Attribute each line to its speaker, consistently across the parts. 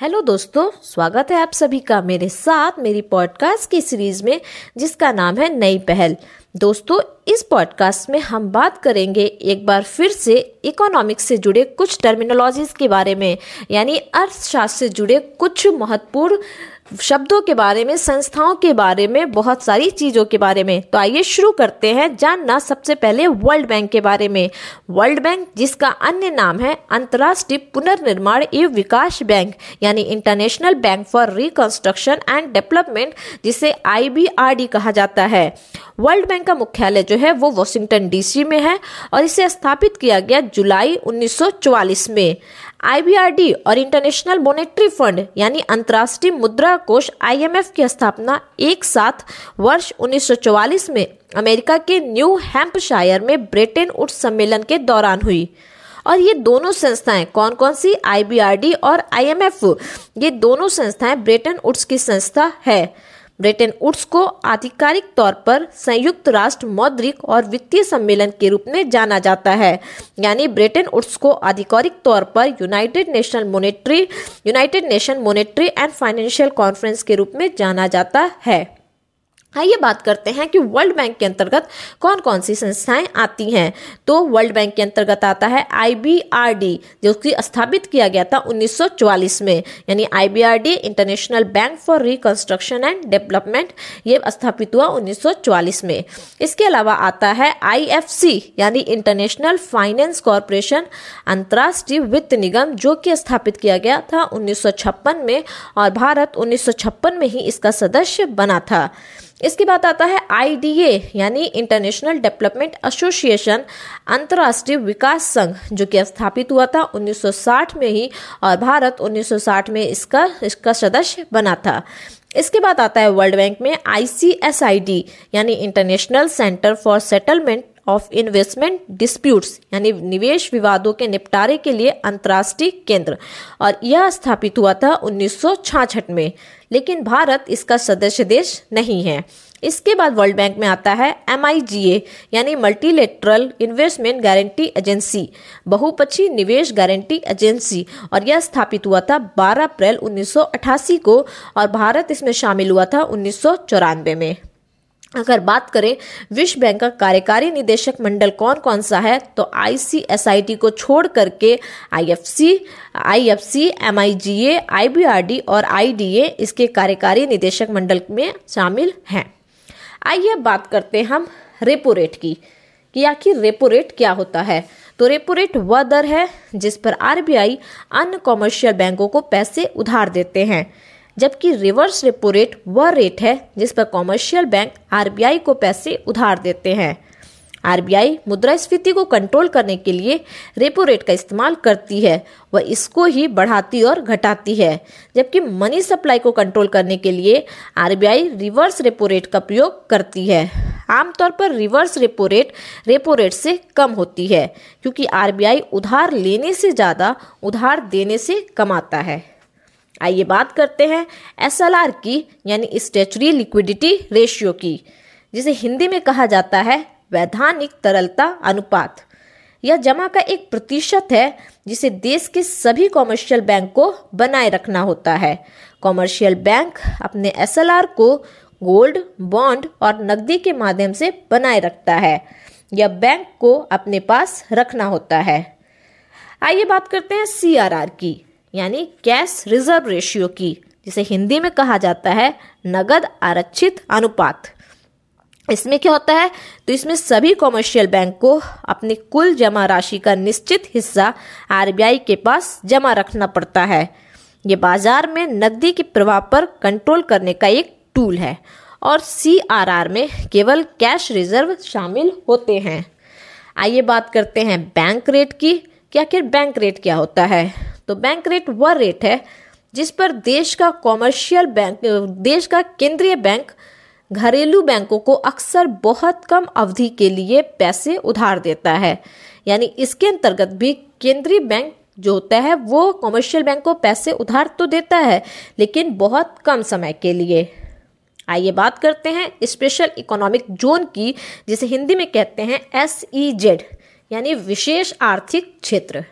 Speaker 1: Hello दोस्तों, स्वागत है आप सभी का मेरे साथ मेरी पॉडकास्ट की सीरीज़ में, जिसका नाम है नई पहल। दोस्तों, इस पॉडकास्ट में हम बात करेंगे एक बार फिर से इकोनॉमिक्स से जुड़े कुछ टर्मिनोलॉजीज के बारे में, यानी अर्थशास्त्र से जुड़े कुछ महत्वपूर्ण शब्दों के बारे में, संस्थाओं के बारे में, बहुत सारी चीज़ों के बारे में। तो आइए शुरू करते हैं जानना सबसे पहले वर्ल्ड बैंक के बारे में। वर्ल्ड बैंक जिसका अन्य नाम है अंतर्राष्ट्रीय पुनर्निर्माण एवं विकास बैंक, यानी international bank for reconstruction and development जिसे आईबीआरडी कहा जाता है। वर्ल्ड बैंक का मुख्यालय जो है वो वॉशिंगटन डीसी में है और इसे स्थापित किया गया जुलाई 1944 में। आईबीआरडी और इंटरनेशनल मॉनेटरी फंड यानी अंतर्राष्ट्रीय मुद्रा कोष आईएमएफ की स्थापना एक साथ वर्ष 1944 में अमेरिका के न्यू हैम्पशायर में ब्रिटेन उठ सम्मेलन के दौरान हुई। और ये दोनों संस्थाएँ कौन कौन सी? आईबीआरडी और आईएमएफ। ये दोनों संस्थाएँ ब्रिटेन उड्स की संस्था है। ब्रिटेन उड्स को आधिकारिक तौर पर संयुक्त राष्ट्र मौद्रिक और वित्तीय सम्मेलन के रूप में जाना जाता है। यानी ब्रिटेन उड्स को आधिकारिक तौर पर united national monetary, united nation monetary and financial conference के रूप में जाना जाता है। आइए बात करते हैं कि वर्ल्ड बैंक के अंतर्गत कौन कौन सी संस्थाएँ आती हैं। तो वर्ल्ड बैंक के अंतर्गत आता है आईबीआरडी जो कि स्थापित किया गया था 1944 में। यानी IBRD international bank for reconstruction and development ये स्थापित हुआ 1944 में। इसके अलावा आता है आईएफसी यानी इंटरनेशनल फाइनेंस कॉरपोरेशन अंतर्राष्ट्रीय वित्त निगम, जो कि स्थापित किया गया था उन्नीस सौ छप्पन में और भारत उन्नीस सौ छप्पन में ही इसका सदस्य बना था। इसके बाद आता है आईडीए यानी इंटरनेशनल डेवलपमेंट एसोसिएशन अंतर्राष्ट्रीय विकास संघ, जो कि स्थापित हुआ था 1960 में ही और भारत 1960 में इसका इसका सदस्य बना था। इसके बाद आता है वर्ल्ड बैंक में आईसीएसआईडी यानी international centre for settlement of investment disputes यानी निवेश विवादों के निपटारे के लिए अंतर्राष्ट्रीय केंद्र। और यह स्थापित हुआ था उन्नीस में। लेकिन भारत इसका सदस्य देश नहीं है। इसके बाद वर्ल्ड बैंक में आता है एमआईजीए यानी मल्टीलेटरल इन्वेस्टमेंट गारंटी एजेंसी बहुपक्षी निवेश गारंटी एजेंसी और यह स्थापित हुआ था 12 अप्रैल 1988 को, और भारत इसमें शामिल हुआ था उन्नीस सौ चौरानवे में। अगर बात करें विश्व बैंक का कार्यकारी निदेशक मंडल कौन कौन सा है तो आईसीएसआईटी को छोड़ करके आईएफसी आईएफसी एमआईजीए आईबीआरडी और आईडीए इसके कार्यकारी निदेशक मंडल में शामिल हैं। आइए बात करते हैं हम रेपो रेट की, कि आखिर रेपो रेट क्या होता है। तो रेपो रेट वह दर है जिस पर आरबीआई अन्य कॉमर्शियल बैंकों को पैसे उधार देते हैं। जबकि रिवर्स रेपो रेट वह रेट है जिस पर कॉमर्शियल बैंक आरबीआई को पैसे उधार देते हैं। आर आरबीआई मुद्रास्फीति को कंट्रोल करने के लिए रेपो रेट का इस्तेमाल करती है वह इसको ही बढ़ाती और घटाती है, जबकि मनी सप्लाई को कंट्रोल करने के लिए आरबीआई रिवर्स रेपो रेट का प्रयोग करती है। आमतौर पर reverse repo rate repo rate से कम होती है, क्योंकि आरबीआई उधार लेने से ज़्यादा उधार देने से कमाता है। आइए बात करते हैं एसएलआर की, यानी स्टेचुरी लिक्विडिटी रेशियो की, जिसे हिंदी में कहा जाता है वैधानिक तरलता अनुपात। यह जमा का एक प्रतिशत है, जिसे देश के सभी कॉमर्शियल बैंक को बनाए रखना होता है। कॉमर्शियल बैंक अपने एसएलआर को गोल्ड बॉन्ड और नकदी के माध्यम से बनाए रखता है। यह बैंक को अपने पास रखना होता है। आइए बात करते हैं सीआरआर की। यानी कैश रिज़र्व रेशियो की, जिसे हिंदी में कहा जाता है नगद आरक्षित अनुपात। इसमें क्या होता है? तो इसमें सभी कॉमर्शियल बैंक को अपनी कुल जमा राशि का निश्चित हिस्सा आरबीआई के पास जमा रखना पड़ता है। ये बाज़ार में नकदी के प्रवाह पर कंट्रोल करने का एक टूल है और सीआरआर में केवल कैश रिज़र्व शामिल होते हैं। आइए बात करते हैं बैंक रेट की। कि आखिर बैंक रेट क्या होता है? तो बैंक रेट वह रेट है जिस पर देश का कॉमर्शियल बैंक देश का केंद्रीय बैंक घरेलू बैंकों को अक्सर बहुत कम अवधि के लिए पैसे उधार देता है। यानी इसके अंतर्गत भी केंद्रीय बैंक जो होता है, वो कॉमर्शियल बैंक को पैसे उधार तो देता है, लेकिन बहुत कम समय के लिए। आइए बात करते हैं स्पेशल इकोनॉमिक जोन की, जिसे हिंदी में कहते हैं एस ई जेड यानी विशेष आर्थिक क्षेत्र।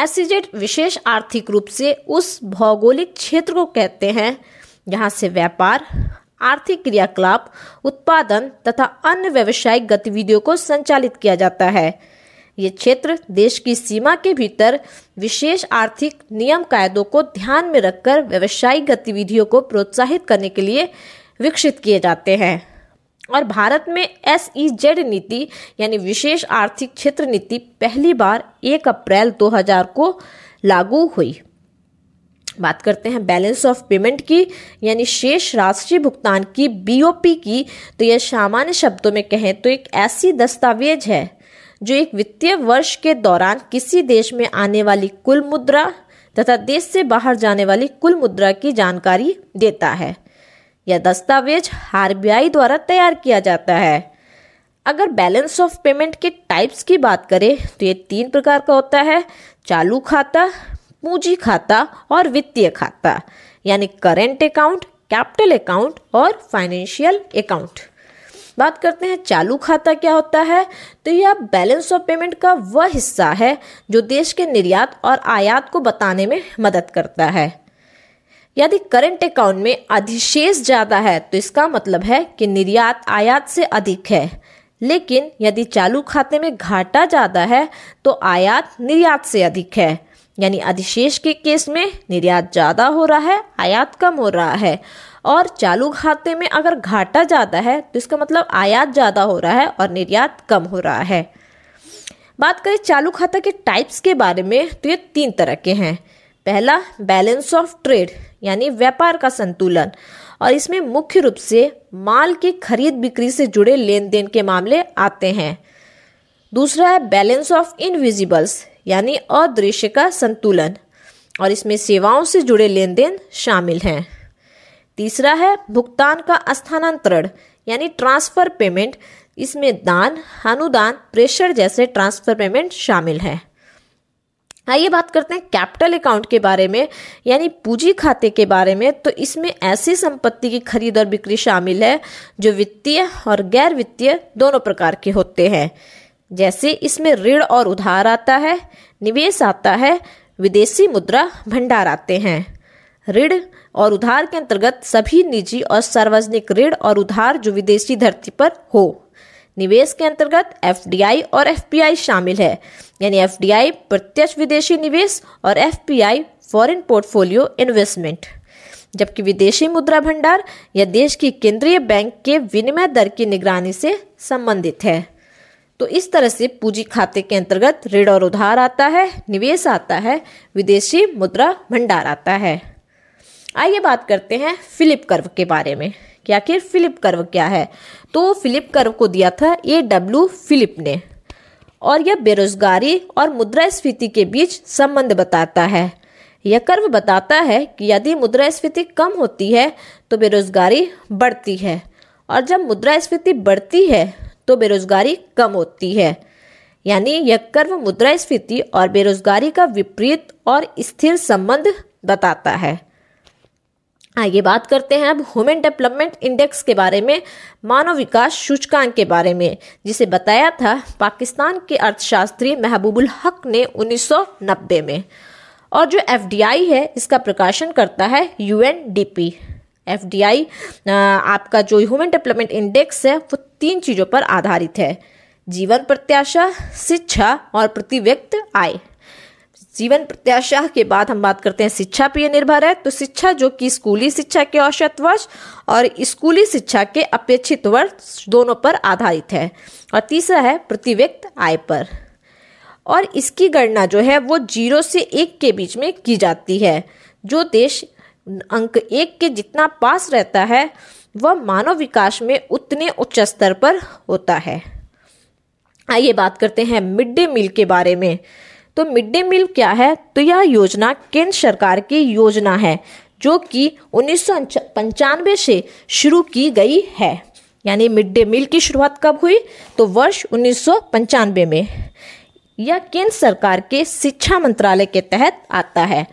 Speaker 1: एसीजेड विशेष आर्थिक रूप से उस भौगोलिक क्षेत्र को कहते हैं, जहाँ से व्यापार, आर्थिक क्रियाकलाप, उत्पादन तथा अन्य व्यावसायिक गतिविधियों को संचालित किया जाता है। ये क्षेत्र देश की सीमा के भीतर विशेष आर्थिक नियम कायदों को ध्यान में रखकर व्यवसायिक गतिविधियों को प्रोत्साहित करने के लिए विकसित किए जाते हैं। और भारत में एस ई जेड नीति, यानी विशेष आर्थिक क्षेत्र नीति, पहली बार 1 अप्रैल 2000 को लागू हुई। बात करते हैं बैलेंस ऑफ़ पेमेंट की, यानी शेष राशि भुगतान की बीओपी की। तो यह सामान्य शब्दों में कहें तो एक ऐसी दस्तावेज़ है जो एक वित्तीय वर्ष के दौरान किसी देश में आने वाली कुल मुद्रा तथा देश से बाहर जाने वाली कुल मुद्रा की जानकारी देता है। यह दस्तावेज़ आरबीआई द्वारा तैयार किया जाता है। अगर बैलेंस ऑफ़ पेमेंट के टाइप्स की बात करें तो ये तीन प्रकार का होता है, चालू खाता, पूंजी खाता और वित्तीय खाता, यानी करेंट अकाउंट कैपिटल अकाउंट और फाइनेंशियल अकाउंट बात करते हैं चालू खाता क्या होता है तो यह बैलेंस ऑफ़ पेमेंट का वह हिस्सा है जो देश के निर्यात और आयात को बताने में मदद करता है। यदि करंट अकाउंट में अधिशेष ज़्यादा है तो इसका मतलब है कि निर्यात आयात से अधिक है। लेकिन यदि चालू खाते में घाटा ज़्यादा है तो आयात निर्यात से अधिक है। यानी अधिशेष के केस में निर्यात ज़्यादा हो रहा है, आयात कम हो रहा है। और चालू खाते में अगर घाटा ज़्यादा है तो इसका मतलब आयात ज़्यादा हो रहा है और निर्यात कम हो रहा है। बात करें चालू खाता के टाइप्स के बारे में तो ये तीन तरह के हैं। पहला बैलेंस ऑफ़ ट्रेड यानी व्यापार का संतुलन। और इसमें मुख्य रूप से माल की खरीद बिक्री से जुड़े लेन देन के मामले आते हैं। दूसरा है बैलेंस ऑफ़ इनविजिबल्स यानी अदृश्य का संतुलन। और इसमें सेवाओं से जुड़े लेन देन शामिल हैं। तीसरा है, भुगतान का स्थानांतरण, यानी ट्रांसफ़र पेमेंट इसमें दान, अनुदान प्रेशर जैसे ट्रांसफ़र पेमेंट शामिल है। आइए बात करते हैं कैपिटल अकाउंट के बारे में, यानी पूंजी खाते के बारे में। तो इसमें ऐसी संपत्ति की खरीद और बिक्री शामिल है, जो वित्तीय और गैर वित्तीय दोनों प्रकार के होते हैं। जैसे इसमें ऋण और उधार आता है, निवेश आता है, विदेशी मुद्रा भंडार आते हैं। ऋण और उधार के अंतर्गत सभी निजी और सार्वजनिक ऋण और उधार जो विदेशी धरती पर हो। निवेश के अंतर्गत एफडीआई और एफपीआई शामिल है। यानी एफ़ प्रत्यक्ष विदेशी निवेश और एफ़ फॉरेन पोर्टफोलियो इन्वेस्टमेंट। जबकि विदेशी मुद्रा भंडार या देश की केंद्रीय बैंक के विनिमय दर की निगरानी से संबंधित है। तो इस तरह से पूंजी खाते के अंतर्गत ऋण और उधार आता है, निवेश आता है, विदेशी मुद्रा भंडार आता है। आइए बात करते हैं फिलिप कर्व के बारे में। कि आखिर फिलिप कर्व क्या है? तो फिलिप कर्व को दिया था ए डब्ल्यू फिलिप ने। और यह बेरोजगारी और मुद्रास्फीति के बीच संबंध बताता है। यह कर्व बताता है कि यदि मुद्रास्फीति कम होती है तो बेरोजगारी बढ़ती है। और जब मुद्रास्फीति बढ़ती है तो बेरोजगारी कम होती है। यानी यह कर्व मुद्रास्फीति और बेरोजगारी का विपरीत और स्थिर संबंध बताता है। आइए बात करते हैं अब ह्यूमन डेवलपमेंट इंडेक्स के बारे में, मानव विकास सूचकांक के बारे में, जिसे बताया था पाकिस्तान के अर्थशास्त्री महबूबुल हक ने 1990 में। और जो एफडीआई है, इसका प्रकाशन करता है यू एफ़ आपका जो ह्यूमन डेवलपमेंट इंडेक्स है, वो तीन चीज़ों पर आधारित है। जीवन प्रत्याशा, शिक्षा और प्रति व्यक्त आय। जीवन प्रत्याशा के बाद हम बात करते हैं शिक्षा पर निर्भर है। तो शिक्षा जो कि स्कूली शिक्षा के औसत वर्ष और स्कूली शिक्षा के अपेक्षित वर्ष दोनों पर आधारित है। और तीसरा है प्रति व्यक्त आय पर। और इसकी गणना जो है वो ज़ीरो से एक के बीच में की जाती है। जो देश अंक एक के जितना पास रहता है, वह मानव विकास में उतने उच्च स्तर पर होता है। आइए बात करते हैं मिड डे मील के बारे में। तो मिड डे मील क्या है? तो यह योजना केंद्र सरकार की योजना है, जो कि उन्नीस से शुरू की गई है। यानी मिड डे मील की शुरुआत कब हुई? तो वर्ष उन्नीस में। यह केंद्र सरकार के शिक्षा मंत्रालय के तहत आता है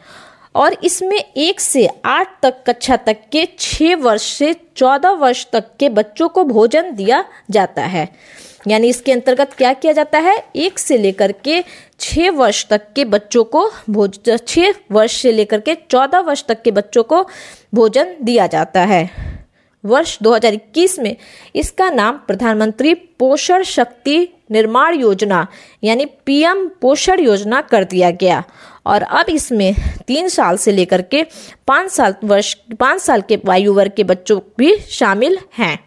Speaker 1: और इसमें एक से आठ तक कक्षा तक के छः वर्ष से चौदह वर्ष तक के बच्चों को भोजन दिया जाता है। यानी इसके अंतर्गत क्या किया जाता है? एक से लेकर के छः वर्ष तक के बच्चों को भोज छः वर्ष से लेकर के चौदह वर्ष तक के बच्चों को भोजन दिया जाता है। वर्ष 2021 में इसका नाम प्रधानमंत्री पोषण शक्ति निर्माण योजना, यानी पीएम पोषण योजना कर दिया गया। और अब इसमें तीन साल से लेकर के पाँच साल वर्ष, पाँच साल के वायु वर्ग के बच्चों भी शामिल हैं।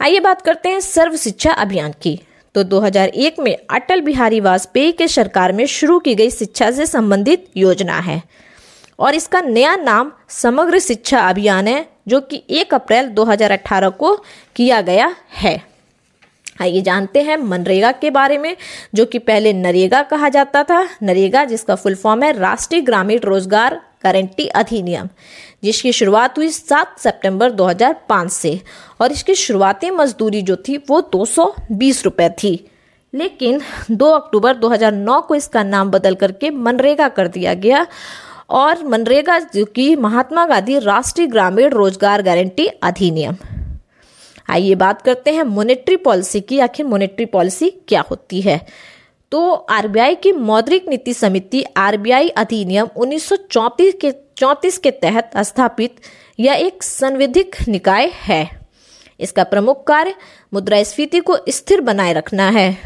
Speaker 1: आइए बात करते हैं सर्व शिक्षा अभियान की। तो 2001 में अटल बिहारी वाजपेयी के सरकार में शुरू की गई शिक्षा से संबंधित योजना है। और इसका नया नाम समग्र शिक्षा अभियान है, जो कि 1 अप्रैल 2018 को किया गया है। आइए जानते हैं मनरेगा के बारे में, जो कि पहले नरेगा कहा जाता था। नरेगा, जिसका फुल फॉर्म है राष्ट्रीय ग्रामीण रोज़गार गारंटी अधिनियम, जिसकी शुरुआत हुई 7 सितंबर 2005 से, और इसकी शुरुआती मजदूरी जो थी वो दो सौ बीस रुपए थी। लेकिन 2 अक्टूबर 2009 को इसका नाम बदल करके मनरेगा कर दिया गया, और मनरेगा जो कि महात्मा गांधी राष्ट्रीय ग्रामीण रोज़गार गारंटी अधिनियम। आइए बात करते हैं मोनेटरी पॉलिसी की, आखिर मोनेटरी पॉलिसी क्या होती है? तो आरबीआई की मौद्रिक नीति समिति आरबीआई अधिनियम 1934 के 34 के तहत स्थापित यह एक संविधिक निकाय है। इसका प्रमुख कार्य मुद्रास्फीति को स्थिर बनाए रखना है।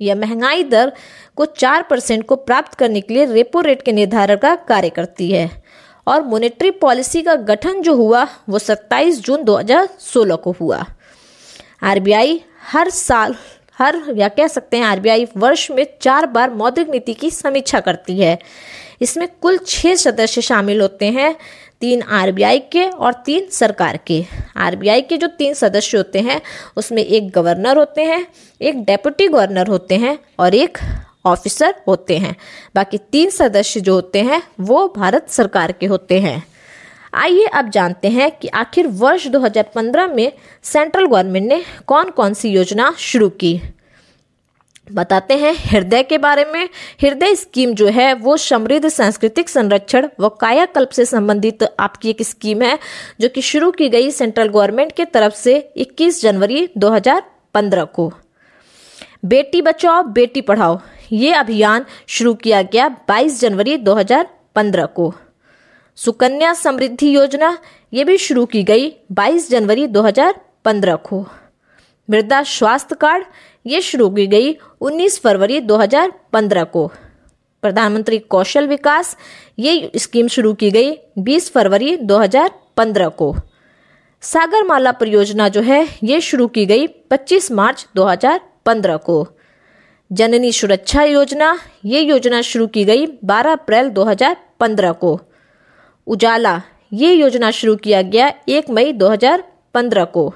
Speaker 1: यह महँगाई दर को चार परसेंट को प्राप्त करने के लिए रेपो रेट के निर्धारण का कार्य करती है और मोनेटरी पॉलिसी का गठन जो हुआ, वो 27 जून 2016 को हुआ। आरबीआई हर साल हर या कह सकते हैं आरबीआई वर्ष में चार बार मौद्रिक नीति की समीक्षा करती है। इसमें कुल छह सदस्य शामिल होते हैं, तीन आरबीआई के और तीन सरकार के। आरबीआई के जो तीन सदस्य होते हैं, उसमें एक गवर्नर होते हैं, एक डेप्यूटी गवर्नर होते हैं और एक ऑफिसर होते हैं। बाकी तीन सदस्य जो होते हैं, वो भारत सरकार के होते हैं। आइए अब जानते हैं कि आखिर वर्ष 2015 में सेंट्रल गवर्नमेंट ने कौन कौन सी योजना शुरू की। बताते हैं हृदय के बारे में। हृदय स्कीम जो है, वो समृद्ध सांस्कृतिक संरक्षण व कायाकल्प से संबंधित आपकी एक स्कीम है, जो कि शुरू की गई सेंट्रल गवर्नमेंट के तरफ़ से 21 जनवरी 2015 को। बेटी बचाओ, बेटी पढ़ाओ, ये अभियान शुरू किया गया 22 जनवरी 2015 को। सुकन्या समृद्धि योजना, ये भी शुरू की गई 22 जनवरी 2015 को। मृदा स्वास्थ्य कार्ड, ये शुरू की गई 19 फरवरी 2015 को। प्रधानमंत्री कौशल विकास, ये स्कीम शुरू की गई 20 फरवरी 2015 को। सागरमाला परियोजना जो है, ये शुरू की गई 25 मार्च 2015 को। जननी सुरक्षा योजना, ये योजना शुरू की गई 12 अप्रैल 2015 को। उजाला। ये योजना शुरू किया गया 1 मई 2015 को।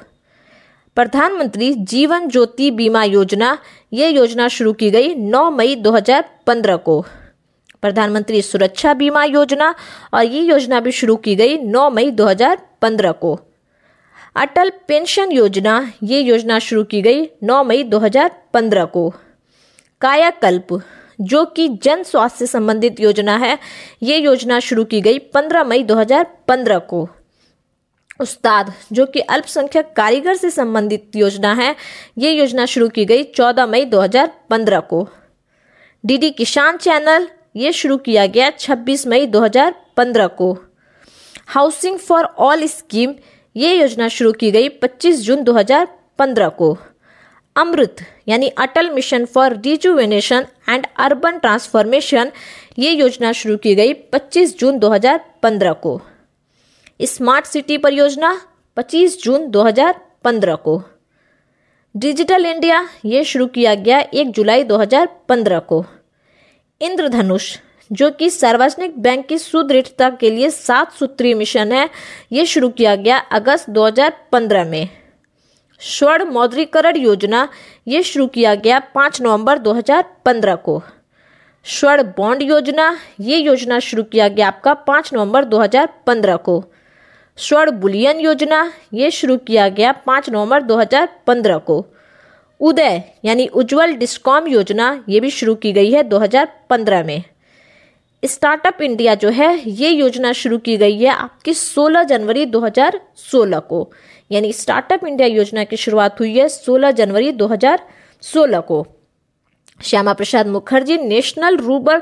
Speaker 1: प्रधानमंत्री जीवन ज्योति बीमा योजना, ये योजना शुरू की गई 9 मई 2015 को। प्रधानमंत्री सुरक्षा बीमा योजना और ये योजना भी शुरू की गई 9 मई 2015 को। अटल पेंशन योजना, ये योजना शुरू की गई 9 मई 2015 को। कायाकल्प। जो कि जन स्वास्थ्य से संबंधित योजना है। ये योजना शुरू की गई 15 मई 2015 को। उस्ताद, जो कि अल्पसंख्यक कारीगर से संबंधित योजना है, ये योजना शुरू की गई 14 मई 2015 को। डीडी किसान चैनल, ये शुरू किया गया 26 मई 2015 को। हाउसिंग फॉर ऑल स्कीम, ये योजना शुरू की गई 25 जून 2015 को। अमृत, यानी Atal mission for rejuvenation and urban transformation, ये योजना शुरू की गई 25 जून 2015 को। स्मार्ट सिटी परियोजना 25 जून 2015 को। डिजिटल इंडिया, ये शुरू किया गया 1 जुलाई 2015 को। इंद्रधनुष, जो कि सार्वजनिक बैंक की सुदृढ़ता के लिए सात सूत्रीय मिशन है, ये शुरू किया गया अगस्त 2015 में। स्वर्ण मौद्रीकरण योजना, ये शुरू किया गया 5 नवंबर 2015 को। स्वर्ण बॉन्ड योजना, ये योजना शुरू किया गया आपका 5 नवंबर 2015 को। स्वर्ण बुलियन योजना, ये शुरू किया गया पाँच नवंबर 2015 को। उदय, यानी उज्जवल डिस्कॉम योजना, ये भी शुरू की गई है 2015 में। स्टार्टअप इंडिया जो है, ये योजना शुरू की गई है आपकी 16 जनवरी 2016 को। यानी स्टार्टअप इंडिया योजना की शुरुआत हुई है 16 जनवरी 2016 को। Shyama Prasad Mukherjee, national rural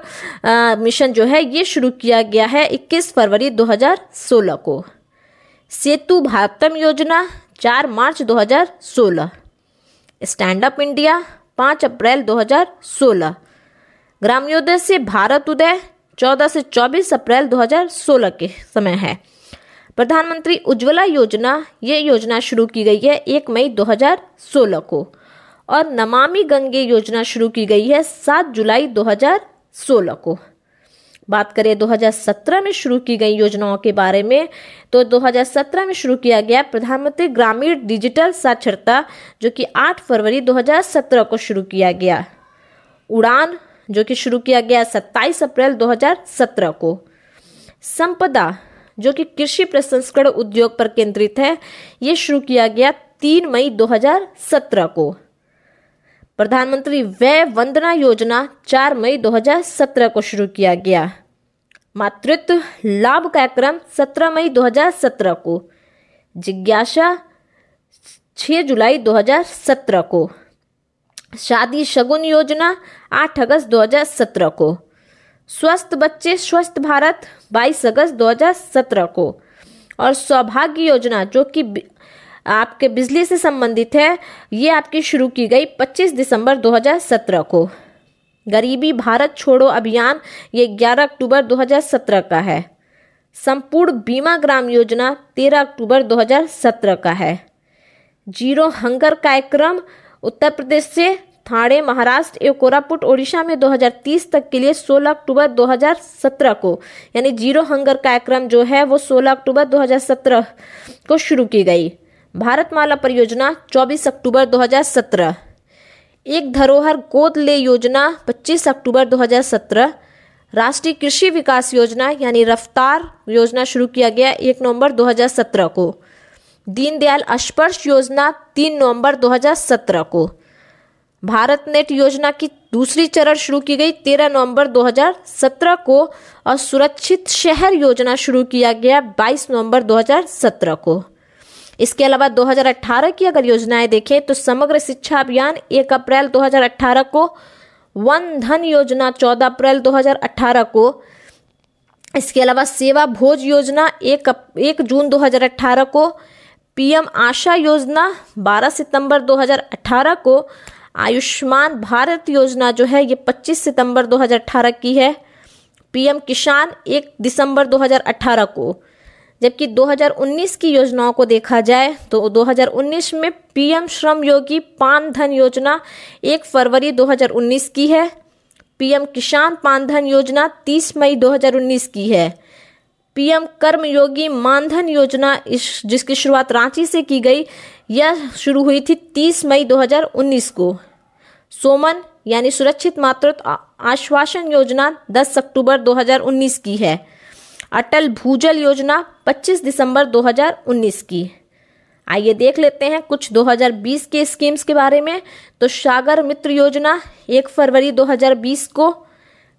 Speaker 1: mission जो है, ये शुरू किया गया है 21 फरवरी 2016 को। सेतु भारतम योजना 4 मार्च 2016 स्टैंड अप इंडिया 5 अप्रैल 2016 ग्राम्योदय से भारत उदय 14 से 24 अप्रैल 2016 के समय है। प्रधानमंत्री उज्ज्वला योजना, ये योजना शुरू की गई है एक मई 2016 को। और नमामि गंगे योजना शुरू की गई है 7 जुलाई 2016 को। बात करें 2017 में शुरू की गई योजनाओं के बारे में तो 2017 में शुरू किया गया प्रधानमंत्री ग्रामीण डिजिटल साक्षरता, जो कि 8 फरवरी 2017 को शुरू किया गया। उड़ान, जो कि शुरू किया गया 27 अप्रैल 2017 को। संपदा जो कि कृषि प्रसंस्करण उद्योग पर केंद्रित है, ये शुरू किया गया तीन मई 2017 को। प्रधानमंत्री व्यय वंदना योजना 4 मई 2017 को शुरू किया गया। मातृत्व लाभ कार्यक्रम 17 मई 2017 को। जिज्ञासा 6 जुलाई 2017 को। शादी शगुन योजना 8 अगस्त 2017 को। स्वस्थ बच्चे, स्वस्थ भारत 22 अगस्त 2017 को। और सौभाग्य योजना जो कि आपके बिजली से संबंधित है, ये आपकी शुरू की गई 25 दिसंबर 2017 को। गरीबी भारत छोड़ो अभियान, ये 11 अक्टूबर 2017 का है। संपूर्ण बीमा ग्राम योजना 13 अक्टूबर 2017 का है। ज़ीरो हंगर कार्यक्रम उत्तर प्रदेश से थाने महाराष्ट्र एवं कोरापुट, ओडिशा में 2030 तक के लिए 16 अक्टूबर 2017 को, यानी ज़ीरो हंगर कार्यक्रम जो है वो 16 अक्टूबर 2017 को शुरू की गई। भारतमाला परियोजना 24 अक्टूबर 2017 एक धरोहर गोद ले योजना 25 अक्टूबर 2017 राष्ट्रीय कृषि विकास योजना, यानी रफ्तार योजना शुरू किया गया एक नवंबर 2017 को। दीनदयाल स्पर्श योजना 3 नवंबर 2017 को। भारत नेट योजना की दूसरी चरण शुरू की गई। 13 नवंबर 2017 को और सुरक्षित शहर योजना शुरू किया गया 22 नवंबर 2017 को। इसके अलावा 2018 की अगर योजनाएँ देखें तो समग्र शिक्षा अभियान 1 अप्रैल 2018 को, वन धन योजना 14 अप्रैल 2018 को, इसके अलावा सेवा भोज योजना एक एक जून 2018 को, पीएम आशा योजना 12 सितंबर 2018 को आयुष्मान भारत योजना जो है, ये 25 सितंबर 2018 की है। पीएम किसान 1 दिसंबर 2018 को। जबकि 2019 की योजनाओं को देखा जाए तो 2019 में पीएम श्रम योगी पान धन योजना 1 फरवरी 2019 की है। पीएम किसान पान धन योजना 30 मई 2019 की है। पीएम कर्म योगी मानधन योजना इस, जिसकी शुरुआत रांची से की गई, यह शुरू हुई थी 30 मई 2019 को। सोमन, यानी सुरक्षित मातृत्व आश्वासन योजना 10 अक्टूबर 2019 की है। अटल भूजल योजना 25 दिसंबर 2019 की। आइए देख लेते हैं कुछ 2020 के स्कीम्स के बारे में। तो सागर मित्र योजना 1 फरवरी 2020 को।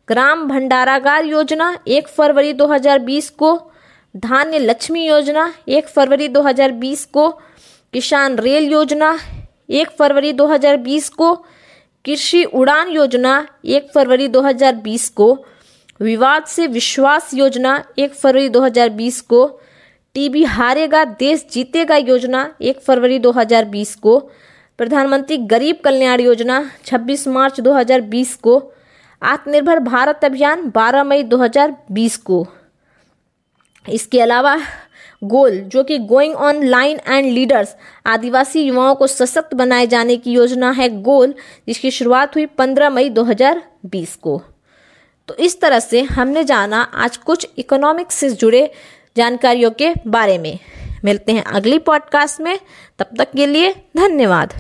Speaker 1: ग्राम भंडारागार योजना 1 फरवरी 2020 को। धान्य लक्ष्मी योजना 1 फरवरी 2020 को। किसान रेल योजना 1 फरवरी 2020 को। कृषि उड़ान योजना एक फरवरी 2020 को, विवाद से विश्वास योजना एक फरवरी 2020 को, टीबी हारेगा, देश जीतेगा योजना एक फरवरी 2020 को, प्रधानमंत्री गरीब कल्याण योजना 26 मार्च 2020 को, आत्मनिर्भर भारत अभियान 12 मई 2020 को। इसके अलावा गोल, जो कि going online and leaders आदिवासी युवाओं को सशक्त बनाए जाने की योजना है गोल, जिसकी शुरुआत हुई 15 मई 2020 को। तो इस तरह से हमने जाना आज कुछ इकोनॉमिक्स से जुड़े जानकारियों के बारे में। मिलते हैं अगली पॉडकास्ट में, तब तक के लिए धन्यवाद।